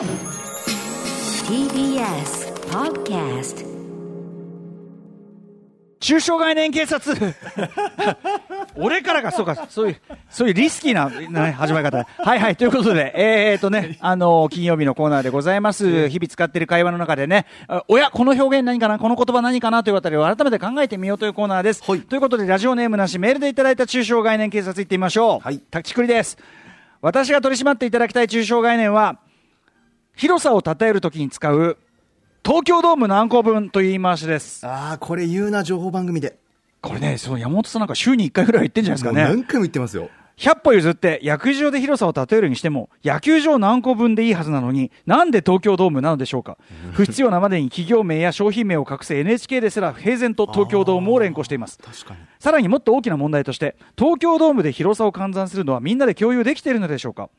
TBS Podcast 中小概念警察。俺からがそうか。そういうそういうリスキーな、ね、始まり方。はいはい。ということでえー、っとねあの金曜日のコーナーでございます。日々使っている会話の中でねあおやこの表現何かな？この言葉何かな？というあたりを改めて考えてみようというコーナーです、はい。ということでラジオネームなしメールでいただいた中小概念警察い。ってみましょう。はい。タチクリです。私が取り締まっていただきたい中小概念は広さを称えるときに使う東京ドーム何個分という言い回しですああ、これ言うな、情報番組で。これね、その山本さんなんか週に1回ぐらい言ってんじゃないですかね。何回も言ってますよ。100歩譲って野球場で広さを例えるにしても、野球場何個分でいいはずなのに、なんで東京ドームなのでしょうか。不必要なまでに企業名や商品名を隠せ NHK ですら平然と東京ドームを連呼しています。確かに。さらにもっと大きな問題として、東京ドームで広さを換算するのはみんなで共有できているのでしょうか。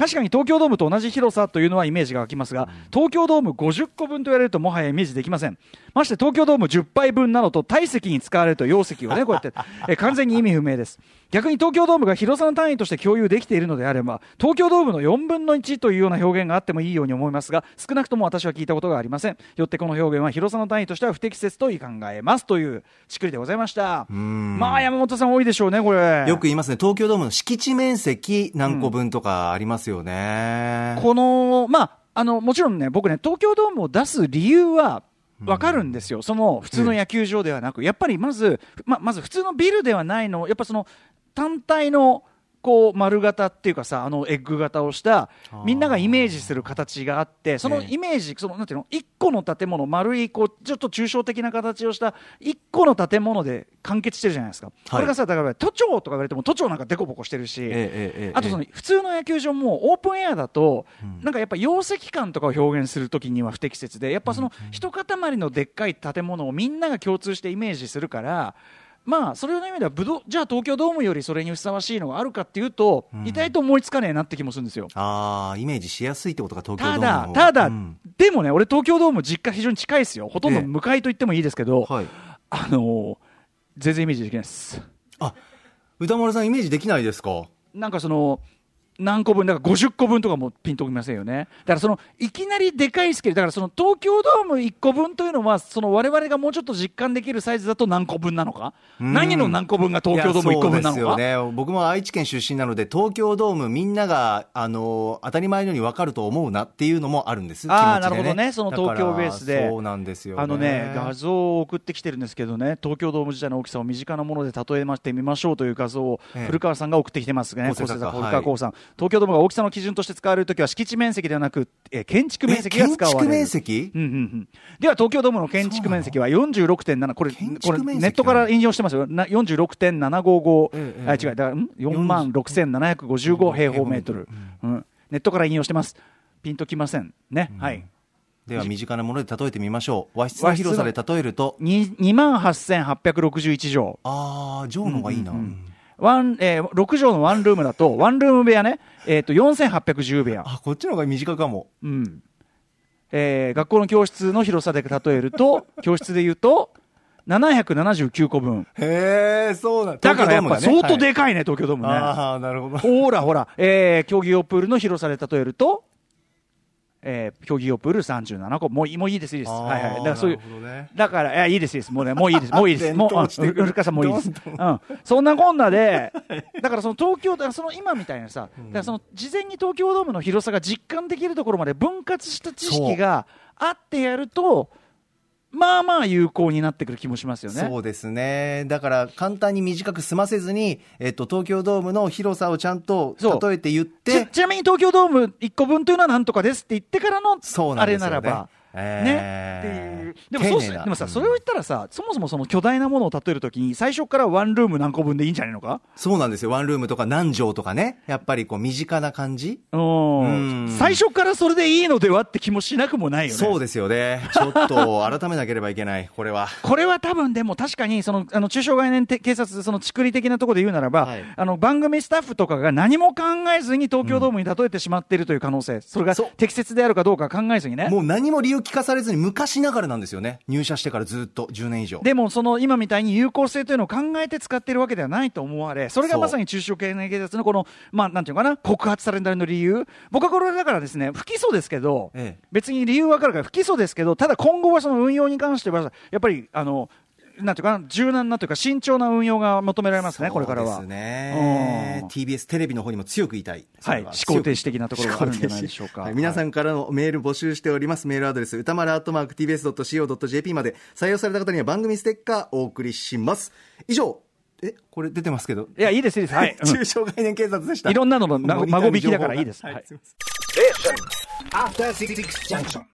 確かに東京ドームと同じ広さというのはイメージが湧きますが、東京ドーム50個分と言われるともはやイメージできません。まして東京ドーム10杯分なのと体積に使われると容積をね、こうやって、え完全に意味不明です。逆に東京ドームが広さの単位として共有できているのであれば、東京ドームの4分の1というような表現があってもいいように思いますが、少なくとも私は聞いたことがありません。よってこの表現は広さの単位としては不適切と考えますというしくりでございました。まあ山本さん多いでしょうね、これ。よく言いますね、東京ドームの敷地面積何個分とかありますよね。この、まあ、あの、もちろんね、僕ね、東京ドームを出す理由は、わかるんですよ、その普通の野球場ではなく、やっぱりまず、ままず普通のビルではないの、やっぱその単体のこう丸型っていうかさ、あのエッグ型をした、みんながイメージする形があって、そのええ。イメージ、そのなんていうの、一個の建物、丸いこうちょっと抽象的な形をした一個の建物で完結してるじゃないですか、これがさ、だから都庁とか言われても、都庁なんかデコボコしてるし。あとその普通の野球場もオープンエアだと、なんかやっぱ容積感とかを表現するときには不適切で、やっぱその一塊のでっかい建物をみんなが共通してイメージするから、まあそれの意味では武道、じゃあ東京ドームよりそれにふさわしいのがあるかっていうと、意外と思いつかねえなって気もするんですよ。ああ、イメージしやすいってことか、東京ドーたムの方、だただ、うんでもね、俺、東京ドーム実家非常に近いですよ、ほとんどええ向かいと言ってもいいですけど、はい。あのー全然イメージできないです。あ、歌丸さんイメージできないですか？なんかその何個分だから50個分とかもピンときませんよね。だからそのいきなりでかいスケールだからその東京ドーム1個分というのはその我々がもうちょっと実感できるサイズだと何個分なのか？うん。何の何個分が東京ドーム1個分なのかいやそうですよね。僕も愛知県出身なので、東京ドームみんなが、あの、当たり前のように分かると思うなっていうのもあるんです。あー気持ちでなるほどね。その東京ベースで。そうなんですよね。あのね画像を送ってきてるんですけどね。東京ドーム自体の大きさを身近なもので例えましてみましょうという画像をええ。古川さんが送ってきてますね、高専作家高専作家古川光さん、東京ドームが大きさの基準として使われるときは敷地面積ではなく、えー建築面積が使われる。建築面積？うんうんうん、では東京ドームの建築面積は46.7これ建これネットから引用してますよ。な46.755、ええあ違う。だからん？4万6755平方メートル、うん、ネットから引用してます。ピンときません。ね、はい。では身近なもので例えてみましょう。和室の広さで例えると、2万8861畳ああ、ジョーの方がいいな。うんワン、えー、6畳のワンルームだと、ワンルーム部屋ね、えっ、と、4810部屋。あ、こっちの方が短いかも。うん。えー学校の教室の広さで例えると、教室で言うと、779個分。へえ、そうなんだからやっぱ相当でかかいね、東京ドームね。ああ、なるほど。ほらほら、えー競技用プールの広さで例えると、えー競技用プール37個。もういいもういいです、いいです。はいはい。だからそういうね。だから、いや、いいです、いいです。もうね、もういいです、もういいです。伝もう、うん古川さんもういいです。うん。そんなこんなで、だからその東京、だからその今みたいなさ、だからその事前に東京ドームの広さが実感できるところまで分割した知識があってやると、まあまあ有効になってくる気もしますよね。そうですね。だから、簡単に短く済ませずに、えっと、東京ドームの広さをちゃんと例えて言っちて、ちなみに東京ドーム1個分というのはなんとかですって言ってからのあれそうなんですよねならば、えーね。っていうでもそうすでもさ、うん。それを言ったらさ、そもそもその巨大なものを例えるときに、最初からワンルーム何個分でいいんじゃないのか？そうなんですよ。ワンルームとか何畳とかね。やっぱりこう、身近な感じ。うん。うん。最初からそれでいいのではって気もしなくもないよね。そうですよね。ちょっと改めなければいけない、これは。これは多分でも確かにそのあの中小概念て警察そのちくり的なところで言うならば、はい。あの番組スタッフとかが何も考えずに東京ドームに例えてしまっているという可能性、それが適切であるかどうか考えずにね。もう何も理由を聞かされずに昔ながらなんですよね。入社してからずっと10年以上。でも、その今みたいに有効性というのを考えて使っているわけではないと思われ、それがまさに中小経営警察のこの、まあ、なんていうのかな、告発されたの理由、僕はこれだからですね、不起訴ですけど、ええ。別に理由わかるから不起訴ですけど、ただ今後はその運用に関しては、やっぱり、あの、なんていうかな、柔軟なというか、慎重な運用が求められますね、これからは。ねうん。TBS テレビの方にも強く言いたい。はい思考停止的なところがあるんじゃないでしょうかはい皆さんからのメール募集しております。メールアドレス、歌丸アットマーク TBS.CO.JP まで採用された方には番組ステッカーお送りします。以上、え、これ出てますけど。いや、いいです、いいです。はい。うん中小概念警察でした。いろんなのの 孫引きだからいいですはいはい、すいません。